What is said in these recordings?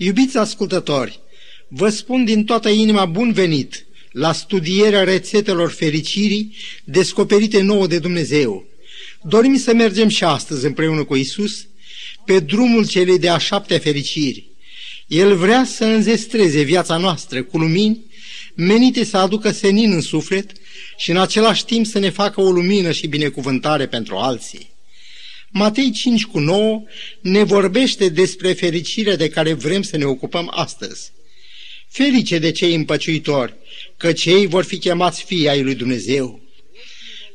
Iubiți ascultători, vă spun din toată inima bun venit la studierea rețetelor fericirii descoperite nouă de Dumnezeu. Dorim să mergem și astăzi împreună cu Isus pe drumul celei de a șaptea fericiri. El vrea să înzestreze viața noastră cu lumini menite să aducă senin în suflet și în același timp să ne facă o lumină și binecuvântare pentru alții. Matei 5 cu 9 ne vorbește despre fericirea de care vrem să ne ocupăm astăzi. Ferice de cei împăciuitori, că cei vor fi chemați fii ai lui Dumnezeu.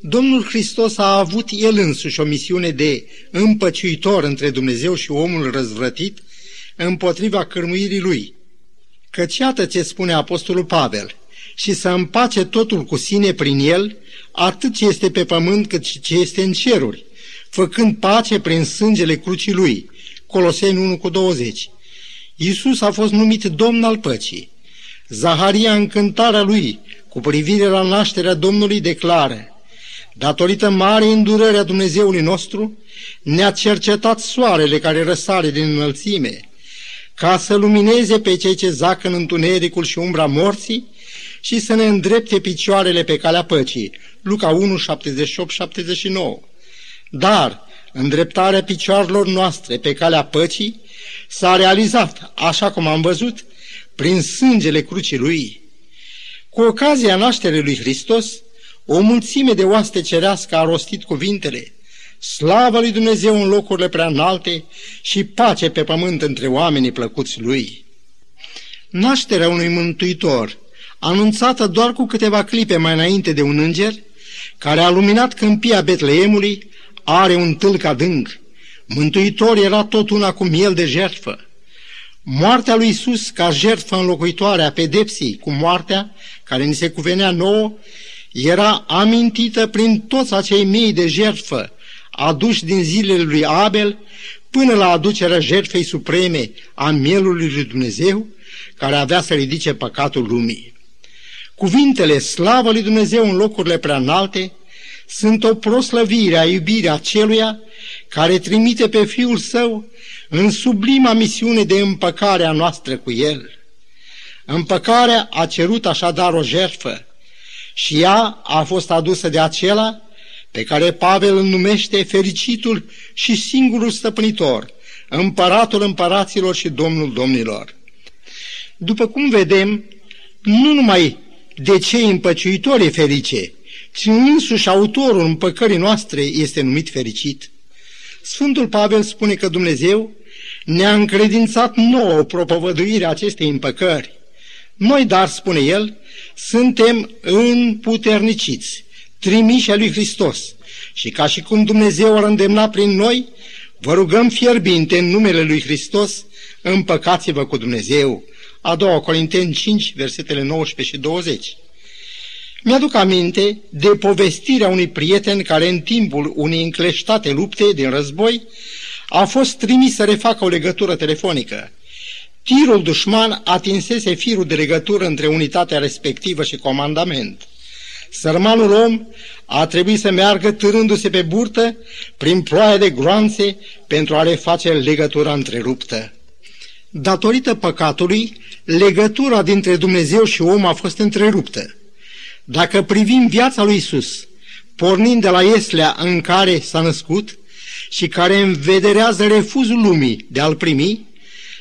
Domnul Hristos a avut el însuși o misiune de împăciuitor între Dumnezeu și omul răzvrătit împotriva cărmuirii lui. Căci iată ce spune Apostolul Pavel, și să împace totul cu sine prin el, atât ce este pe pământ cât și ce este în ceruri, făcând pace prin sângele crucii lui. Coloseni 1 cu 20. Iisus a fost numit Domn al păcii. Zaharia în cântarea lui, cu privire la nașterea Domnului, declară Datorită mare îndurării a Dumnezeului nostru, ne-a cercetat soarele care răsare din înălțime, ca să lumineze pe cei ce zac în întunericul și umbra morții și să ne îndrepte picioarele pe calea păcii. Luca 1, 78-79 Dar îndreptarea picioarelor noastre pe calea păcii s-a realizat, așa cum am văzut, prin sângele crucii lui. Cu ocazia nașterii lui Hristos, o mulțime de oaste cerească a rostit cuvintele, Slavă lui Dumnezeu în locurile prea înalte și pace pe pământ între oamenii plăcuți lui. Nașterea unui mântuitor, anunțată doar cu câteva clipe mai înainte de un înger, care a luminat câmpia Betleemului, are un tâlc adânc. Mântuitor era tot una cu miel de jertfă. Moartea lui Isus ca jertfă înlocuitoare a pedepsii cu moartea, care ni se cuvenea nouă, era amintită prin toți acei mii de jertfă aduși din zilele lui Abel până la aducerea jertfei supreme a mielului lui Dumnezeu, care avea să ridice păcatul lumii. Cuvintele slavă lui Dumnezeu în locurile prea înalte sunt o proslăvire a iubirii aceluia care trimite pe Fiul Său în sublima misiune de împăcare a noastră cu El. Împăcarea a cerut așadar o jertfă și ea a fost adusă de acela pe care Pavel îl numește fericitul și singurul stăpânitor, împăratul împăraților și domnul domnilor. După cum vedem, nu numai de cei împăciuitori e ferice, ci însuși autorul împăcării noastre este numit fericit. Sfântul Pavel spune că Dumnezeu ne-a încredințat nouă propovăduirea acestei împăcări. Noi, dar, spune el, suntem împuterniciți, trimiși a lui Hristos. Și ca și cum Dumnezeu ar îndemna prin noi, vă rugăm fierbinte în numele lui Hristos, împăcați-vă cu Dumnezeu. A doua Corinteni 5, versetele 19 și 20. Mi-aduc aminte de povestirea unui prieten care în timpul unei încleștate lupte din război a fost trimis să refacă o legătură telefonică. Tirul dușman atinsese firul de legătură între unitatea respectivă și comandament. Sărmanul om a trebuit să meargă târându-se pe burtă prin ploaia de groanțe pentru a le face legătura întreruptă. Datorită păcatului, legătura dintre Dumnezeu și om a fost întreruptă. Dacă privim viața lui Isus, pornind de la Ieslea în care s-a născut și care învederează refuzul lumii de a-l primi,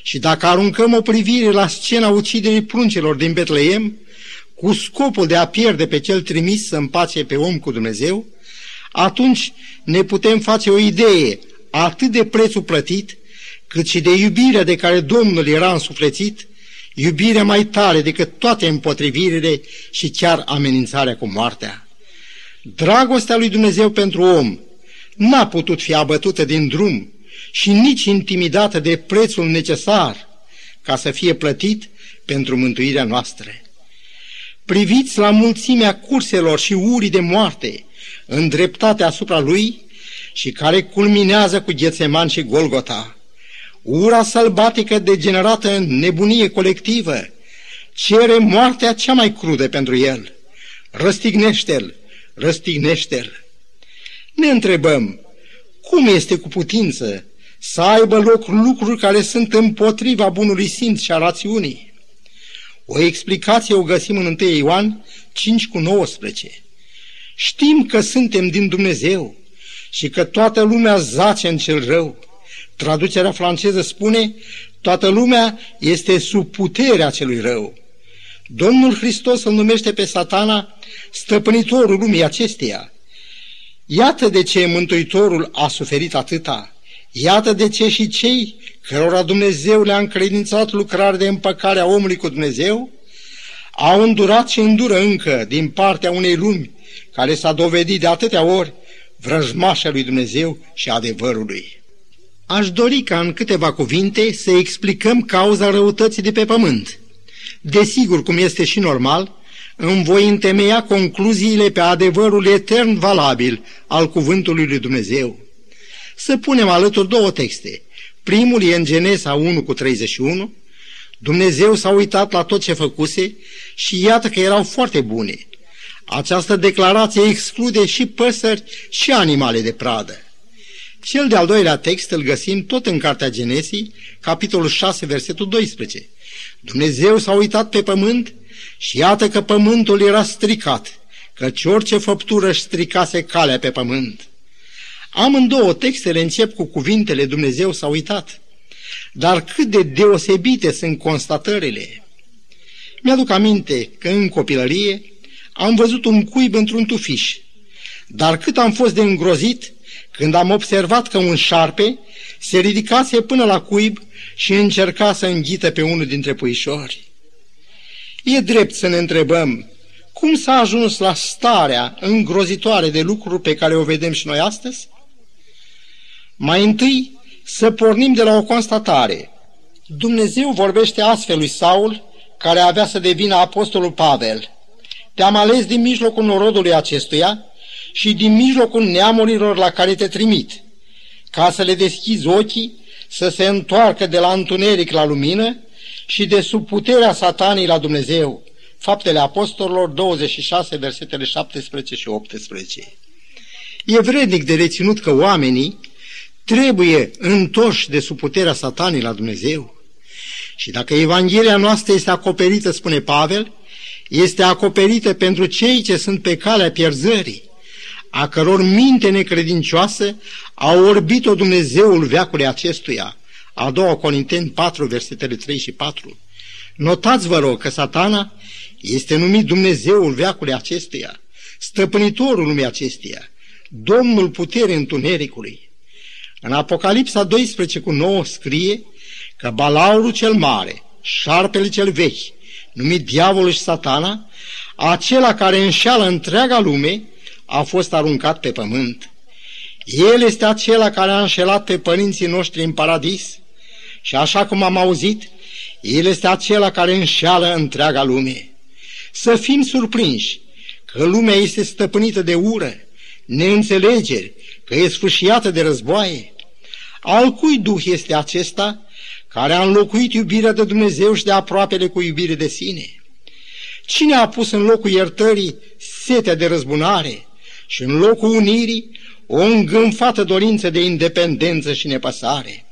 și dacă aruncăm o privire la scena uciderii pruncilor din Betleem, cu scopul de a pierde pe cel trimis să împace pe om cu Dumnezeu, atunci ne putem face o idee atât de prețul plătit, cât și de iubirea de care Domnul era însuflețit, iubirea mai tare decât toate împotrivirile și chiar amenințarea cu moartea. Dragostea lui Dumnezeu pentru om n-a putut fi abătută din drum și nici intimidată de prețul necesar ca să fie plătit pentru mântuirea noastră. Priviți la mulțimea curselor și urii de moarte îndreptate asupra lui și care culminează cu Ghețeman și Golgota. Ura sălbatică degenerată în nebunie colectivă cere moartea cea mai crudă pentru el. Răstignește-l, răstignește-l. Ne întrebăm, cum este cu putință să aibă loc lucruri care sunt împotriva bunului simț și a rațiunii. O explicație o găsim în 1 Ioan 5 cu 19. Știm că suntem din Dumnezeu și că toată lumea zace în cel rău. Traducerea franceză spune, toată lumea este sub puterea celui rău. Domnul Hristos îl numește pe satana stăpânitorul lumii acesteia. Iată de ce Mântuitorul a suferit atâta. Iată de ce și cei cărora Dumnezeu le-a încredințat lucrare de împăcare a omului cu Dumnezeu, au îndurat și îndură încă din partea unei lumi care s-a dovedit de atâtea ori vrăjmașa lui Dumnezeu și adevărului. Aș dori ca în câteva cuvinte să explicăm cauza răutății de pe pământ. Desigur, cum este și normal, îmi voi întemeia concluziile pe adevărul etern valabil al cuvântului lui Dumnezeu. Să punem alături două texte. Primul e în Genesa 1 cu 31. Dumnezeu s-a uitat la tot ce făcuse și iată că erau foarte bune. Această declarație exclude și păsări și animale de pradă. Cel de-al doilea text îl găsim tot în Cartea Genesii, capitolul 6, versetul 12. Dumnezeu s-a uitat pe pământ și iată că pământul era stricat, căci orice făptură își stricase calea pe pământ. Amândouă textele încep cu cuvintele Dumnezeu s-a uitat. Dar cât de deosebite sunt constatările. Mi-aduc aminte că în copilărie am văzut un cuib într-un tufiș, dar cât am fost de îngrozit când am observat că un șarpe se ridicase până la cuib și încerca să înghită pe unul dintre puișori. E drept să ne întrebăm cum s-a ajuns la starea îngrozitoare de lucruri pe care o vedem și noi astăzi? Mai întâi să pornim de la o constatare. Dumnezeu vorbește astfel lui Saul, care avea să devină apostolul Pavel. Te-am ales din mijlocul norodului acestuia și din mijlocul neamurilor la care te trimit, ca să le deschizi ochii, să se întoarcă de la întuneric la lumină și de sub puterea satanii la Dumnezeu. Faptele Apostolilor 26, versetele 17 și 18. E vrednic de reținut că oamenii trebuie întorși de sub puterea satanii la Dumnezeu. Și dacă Evanghelia noastră este acoperită, spune Pavel, este acoperită pentru cei ce sunt pe calea pierzării, a căror minte necredincioasă a orbit-o Dumnezeul veacului acestuia. A doua Corinteni 4, versetele 3 și 4. Notați, vă rog, că satana este numit Dumnezeul veacului acestuia, stăpânitorul lumii acesteia, Domnul puterii întunericului. În Apocalipsa 12 cu 9 scrie că Balaurul cel mare, șarpele cel vechi, numit diavolul și satana, acela care înșeală întreaga lume, a fost aruncat pe pământ. El este acela care a înșelat pe părinții noștri în paradis și așa cum am auzit, el este acela care înșeală întreaga lume. Să fim surprinși că lumea este stăpânită de ură, neînțelegeri, că e sfâșiată de războaie. Al cui duh este acesta care a înlocuit iubirea de Dumnezeu și de aproapele cu iubire de sine? Cine a pus în locul iertării setea de răzbunare și în locul unirii o îngânfată dorință de independență și nepăsare?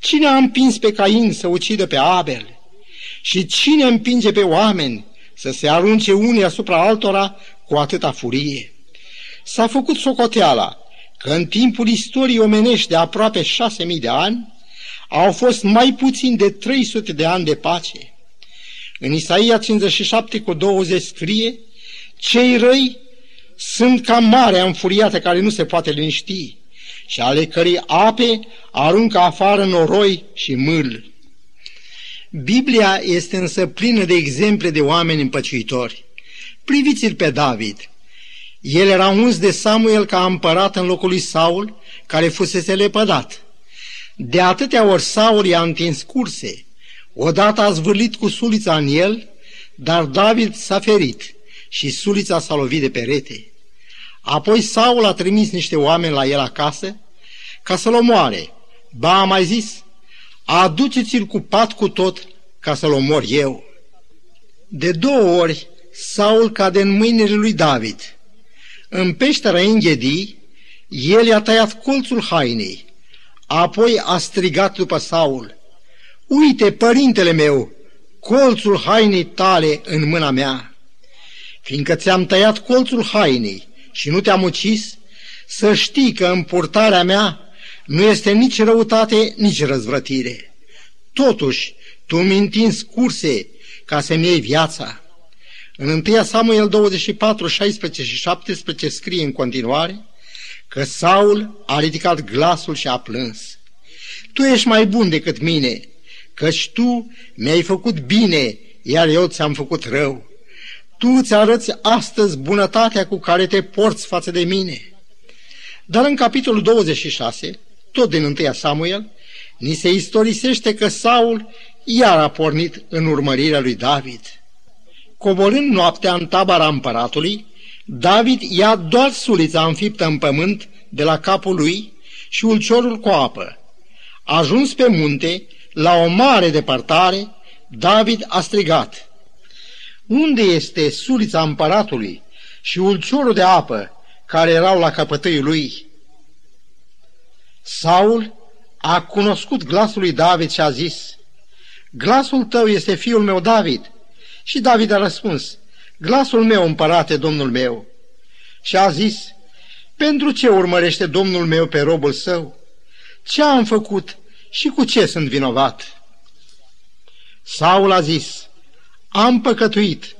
Cine a împins pe Cain să ucidă pe Abel? Și cine împinge pe oameni să se arunce unii asupra altora cu atâta furie? S-a făcut socoteala că în timpul istoriei omenești de aproape șase mii de ani au fost mai puțin de 300 de ani de pace. În Isaia 57 cu 20 scrie, cei răi sunt ca marea înfuriată care nu se poate liniști și ale cărei ape aruncă afară noroi și mâl. Biblia este însă plină de exemple de oameni împăciuitori. Priviți-l pe David. El era uns de Samuel ca împărat în locul lui Saul, care fusese lepădat. De atâtea ori Saul i-a întins curse. Odată a zvârlit cu sulița în el, dar David s-a ferit și sulița s-a lovit de perete. Apoi Saul a trimis niște oameni la el acasă ca să-l omoare. Ba a mai zis, aduceți-l cu pat cu tot ca să-l omor eu. De două ori Saul cade în mâinile lui David. În peștera Înghedii, el i-a tăiat colțul hainei, Apoi a strigat după Saul, Uite, părintele meu, colțul hainei tale în mâna mea. Fiindcă ți-am tăiat colțul hainei și nu te-am ucis, să știi că în purtarea mea nu este nici răutate, nici răzvrătire. Totuși, tu mi întinzi curse ca să-mi iei viața. În 1 Samuel 24, 16 și 17 scrie în continuare că Saul a ridicat glasul și a plâns. Tu ești mai bun decât mine, căci tu mi-ai făcut bine, iar eu ți-am făcut rău. Tu îți arăți astăzi bunătatea cu care te porți față de mine. Dar în capitolul 26, tot din 1 Samuel, ni se istorisește că Saul iar a pornit în urmărirea lui David. Coborând noaptea în tabara împăratului, David ia doar sulița înfiptă în pământ de la capul lui și ulciorul cu apă. Ajuns pe munte, la o mare departare, David a strigat, Unde este sulița împăratului și ulciorul de apă care erau la căpătâiul lui?" Saul a cunoscut glasul lui David și a zis, Glasul tău este fiul meu David. Și David a răspuns, Glasul meu, împărate, domnul meu. Și a zis, Pentru ce urmărește domnul meu pe robul său? Ce am făcut și cu ce sunt vinovat? Saul a zis, Am păcătuit,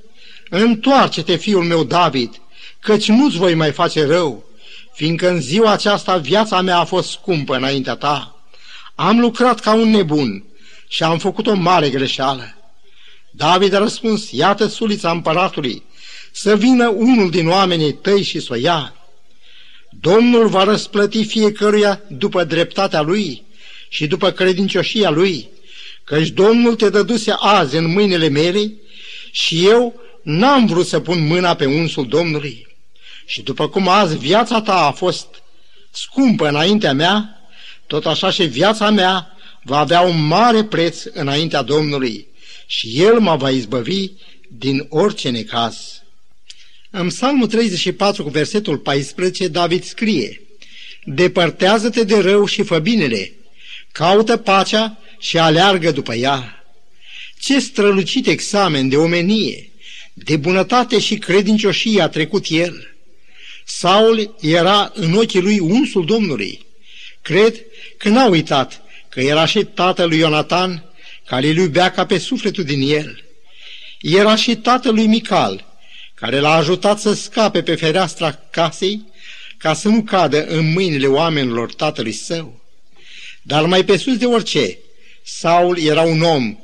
întoarce-te, fiul meu David, căci nu-ți voi mai face rău, fiindcă în ziua aceasta viața mea a fost scumpă înaintea ta. Am lucrat ca un nebun și am făcut o mare greșeală. David a răspuns, iată sulița împăratului, să vină unul din oamenii tăi și să o ia. Domnul va răsplăti fiecăruia după dreptatea lui și după credincioșia lui, căci Domnul te dăduse azi în mâinile mele și eu n-am vrut să pun mâna pe unsul Domnului. Și după cum azi viața ta a fost scumpă înaintea mea, tot așa și viața mea va avea un mare preț înaintea Domnului și El mă va izbăvi din orice necaz. În Psalmul 34 cu versetul 14, David scrie Depărtează-te de rău și fă binele, caută pacea și aleargă după ea. Ce strălucit examen de omenie, de bunătate și credincioșie a trecut el. Saul era în ochii lui unsul Domnului. Cred că n-a uitat că era și tatălui Ionatan, care îl iubea ca pe sufletul din el. Era și tatălui Mical, care l-a ajutat să scape pe fereastra casei ca să nu cadă în mâinile oamenilor tatălui său. Dar mai pe sus de orice, Saul era un om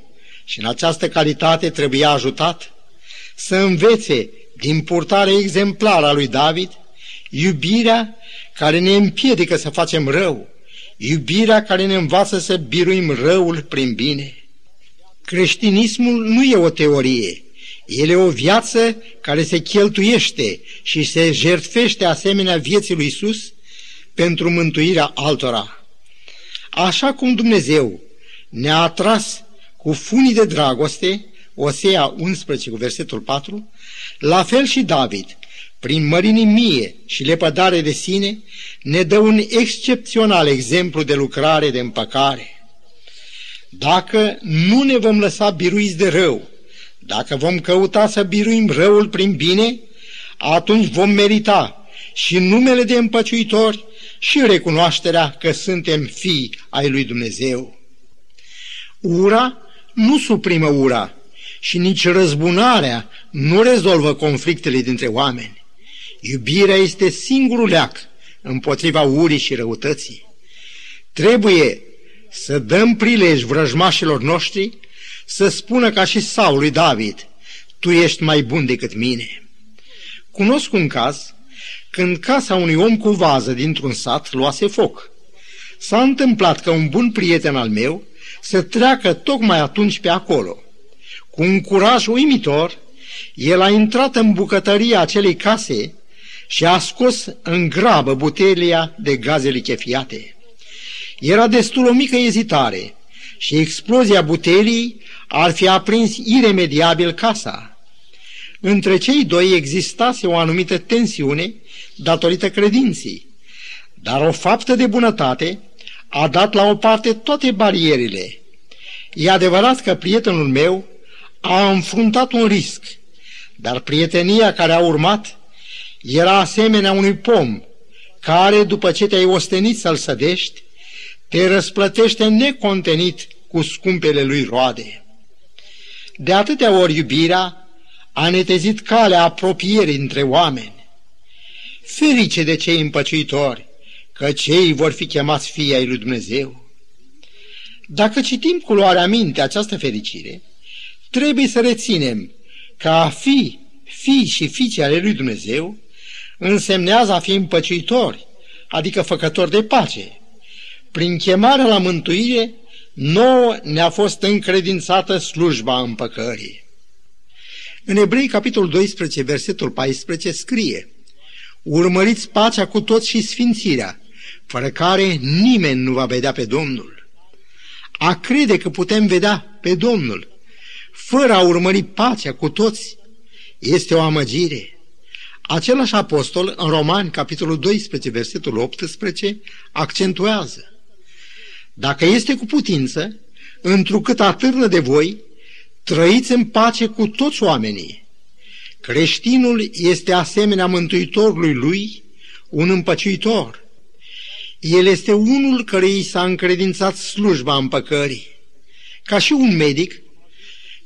și în această calitate trebuia ajutat să învețe din purtarea exemplară a lui David iubirea care ne împiedică să facem rău, iubirea care ne învață să biruim răul prin bine. Creștinismul nu e o teorie, el e o viață care se cheltuiește și se jertfește asemenea vieții lui Isus pentru mântuirea altora. Așa cum Dumnezeu ne-a atras cu funii de dragoste, Osea 11 cu versetul 4, la fel și David, prin mărinimie și lepădare de sine, ne dă un excepțional exemplu de lucrare de împăcare. Dacă nu ne vom lăsa biruiți de rău, dacă vom căuta să biruim răul prin bine, atunci vom merita și numele de împăciuitori și recunoașterea că suntem fii ai lui Dumnezeu. Ura nu suprimă ura și nici răzbunarea nu rezolvă conflictele dintre oameni. Iubirea este singurul leac împotriva urii și răutății. Trebuie să dăm prilej vrăjmașilor noștri să spună ca și Saul lui David, tu ești mai bun decât mine. Cunosc un caz când casa unui om cu vază dintr-un sat luase foc. S-a întâmplat că un bun prieten al meu să treacă tocmai atunci pe acolo. Cu un curaj uimitor, el a intrat în bucătăria acelei case și a scos în grabă butelia de gaze lichefiate. Era destul o mică ezitare și explozia butelii ar fi aprins iremediabil casa. Între cei doi existase o anumită tensiune datorită credinții, dar o faptă de bunătate a dat la o parte toate barierele. E adevărat că prietenul meu a înfruntat un risc, dar prietenia care a urmat era asemenea unui pom care, după ce te-ai ostenit să-l sădești, te răsplătește necontenit cu scumpele lui roade. De atâtea ori iubirea a netezit calea apropierii între oameni. Ferice de cei împăciuitori, că cei vor fi chemați fii ai lui Dumnezeu. Dacă citim cu luarea minte această fericire, trebuie să reținem că a fi fii și fiice ale lui Dumnezeu însemnează a fi împăciuitori, adică făcători de pace. Prin chemarea la mântuire, nouă ne-a fost încredințată slujba împăcării. În Ebrei, capitolul 12, versetul 14, scrie Urmăriți pacea cu toți și sfințirea, fără care nimeni nu va vedea pe Domnul. A crede că putem vedea pe Domnul, fără a urmări pacea cu toți, este o amăgire. Același apostol, în Romani, capitolul 12, versetul 18, accentuează. Dacă este cu putință, întrucât atârnă de voi, trăiți în pace cu toți oamenii. Creștinul este asemenea mântuitorului lui, un împăciuitor. El este unul care i s-a încredințat slujba împăcării. Ca și un medic,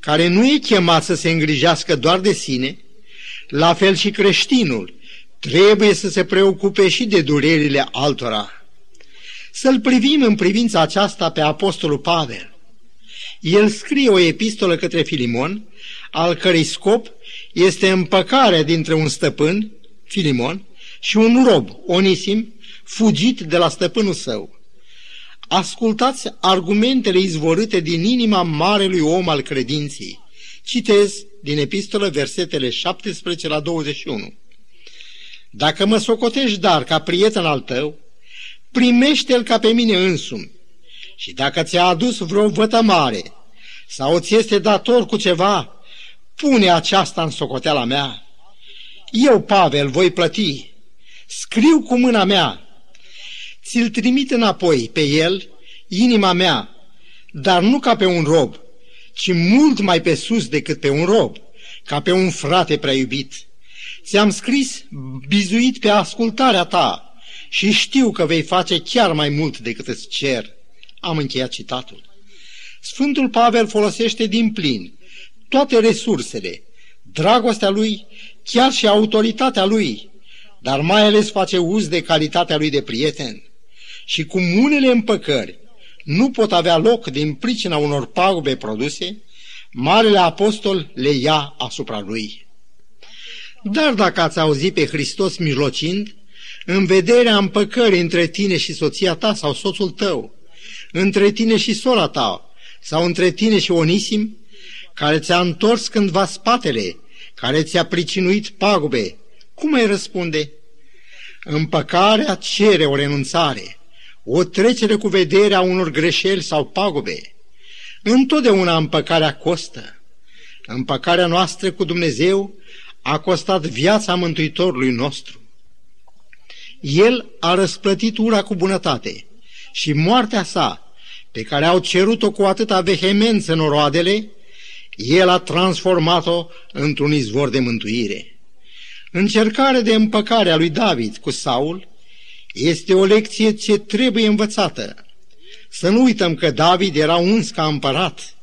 care nu e chemat să se îngrijească doar de sine, la fel și creștinul trebuie să se preocupe și de durerile altora. Să-l privim în privința aceasta pe Apostolul Pavel. El scrie o epistolă către Filimon, al cărei scop este împăcarea dintre un stăpân, Filimon, și un rob, Onisim, fugit de la stăpânul său. Ascultați argumentele izvorâte din inima marelui om al credinții. Citez din epistolă versetele 17 la 21. Dacă mă socotești dar ca prieten al tău, primește-l ca pe mine însumi. Și dacă ți-a adus vreo vătămare sau ți este dator cu ceva, pune aceasta în socoteala mea. Eu, Pavel, voi plăti. Scriu cu mâna mea. Ți-l trimit înapoi pe el, inima mea, dar nu ca pe un rob, ci mult mai pe sus decât pe un rob, ca pe un frate prea iubit. Ți-am scris bizuit pe ascultarea ta și știu că vei face chiar mai mult decât îți cer. Am încheiat citatul. Sfântul Pavel folosește din plin toate resursele, dragostea lui, chiar și autoritatea lui, dar mai ales face uz de calitatea lui de prieten. Și cum unele împăcări nu pot avea loc din pricina unor pagube produse, Marele Apostol le ia asupra lui. Dar dacă ați auzit pe Hristos mijlocind, în vederea împăcării între tine și soția ta sau soțul tău, între tine și sora ta, sau între tine și Onisim, care ți-a întors cândva spatele, care ți-a pricinuit pagube, cum ai răspunde? Împăcarea cere o renunțare, o trecere cu vederea unor greșeli sau pagube. Întotdeauna împăcarea costă. Împăcarea noastră cu Dumnezeu a costat viața Mântuitorului nostru. El a răsplătit ura cu bunătate și moartea sa, pe care au cerut-o cu atâta vehemență noroadele, el a transformat-o într-un izvor de mântuire. Încercarea de împăcare a lui David cu Saul este o lecție ce trebuie învățată. Să nu uităm că David era uns ca împărat.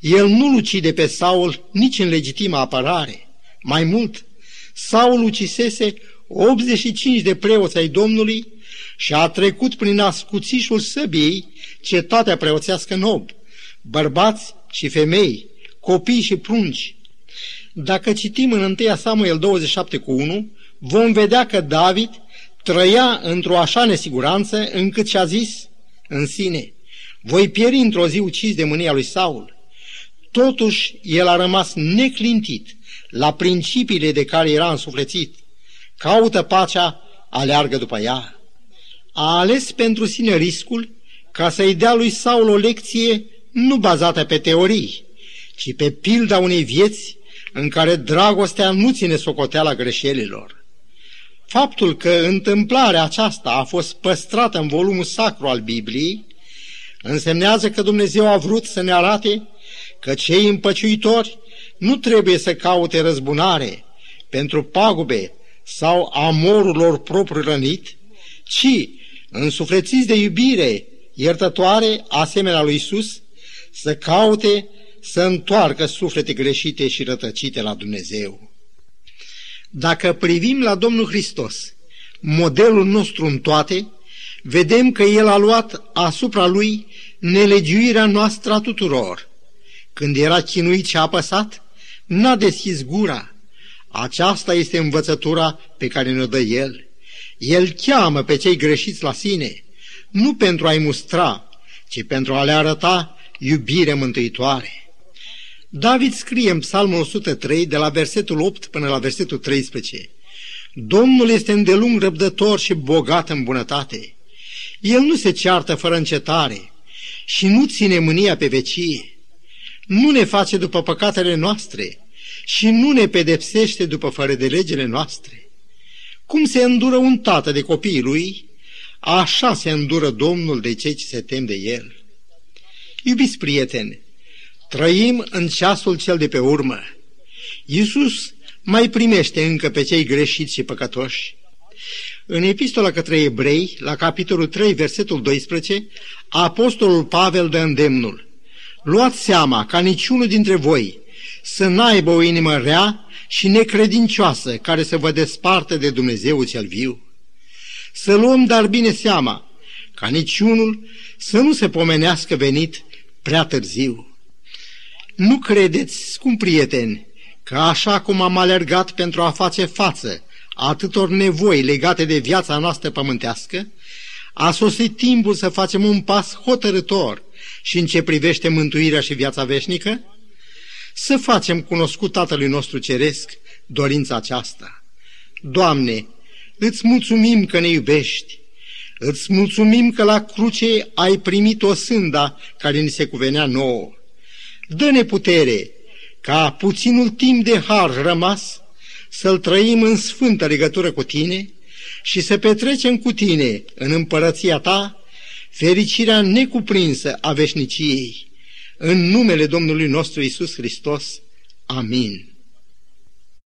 El nu-l ucide pe Saul nici în legitimă apărare. Mai mult, Saul ucisese 85 de preoți ai Domnului și a trecut prin ascuțișul săbiei cetatea preoțească Nob, bărbați și femei, copii și prunci. Dacă citim în 1 Samuel 27 cu 1, vom vedea că David trăia într-o așa nesiguranță încât și-a zis în sine, voi pieri într-o zi ucis de mânia lui Saul. Totuși, el a rămas neclintit la principiile de care era însuflețit. Caută pacea, aleargă după ea. A ales pentru sine riscul ca să-i dea lui Saul o lecție nu bazată pe teorii, ci pe pilda unei vieți în care dragostea nu ține socoteala greșelilor. Faptul că întâmplarea aceasta a fost păstrată în volumul sacru al Bibliei însemnează că Dumnezeu a vrut să ne arate că cei împăciuitori nu trebuie să caute răzbunare pentru pagube sau amorul lor propriu rănit, ci, însuflețiți de iubire iertătoare, asemenea lui Isus, să caute să întoarcă suflete greșite și rătăcite la Dumnezeu. Dacă privim la Domnul Hristos, modelul nostru în toate, vedem că El a luat asupra Lui nelegiuirea noastră a tuturor. Când era chinuit și apăsat, n-a deschis gura. Aceasta este învățătura pe care ne-o dă El. El cheamă pe cei greșiți la sine, nu pentru a-i mustra, ci pentru a le arăta iubire mântuitoare. David scrie în Psalmul 103, de la versetul 8 până la versetul 13, Domnul este îndelung răbdător și bogat în bunătate. El nu se ceartă fără încetare și nu ține mânia pe vecie. Nu ne face după păcatele noastre și nu ne pedepsește după fără de legele noastre. Cum se îndură un tată de copiii lui, așa se îndură Domnul de cei ce se tem de el. Iubiți prieteni, trăim în ceasul cel de pe urmă. Iisus mai primește încă pe cei greșiți și păcătoși. În epistola către evrei, la capitolul 3, versetul 12, apostolul Pavel dă îndemnul. Luați seama ca niciunul dintre voi să n-aibă o inimă rea și necredincioasă care să vă desparte de Dumnezeu cel viu. Să luăm dar bine seama ca niciunul să nu se pomenească venit prea târziu. Nu credeți, scump prieteni, că așa cum am alergat pentru a face față atâtor nevoi legate de viața noastră pământească, a sosit timpul să facem un pas hotărător și în ce privește mântuirea și viața veșnică? Să facem cunoscut Tatălui nostru Ceresc dorința aceasta. Doamne, îți mulțumim că ne iubești, îți mulțumim că la cruce ai primit o sânda care ni se cuvenea nouă. Dă-ne putere ca puținul timp de har rămas să-l trăim în sfântă legătură cu tine și să petrecem cu tine în împărăția ta fericirea necuprinsă a veșniciei. În numele Domnului nostru Isus Hristos. Amin.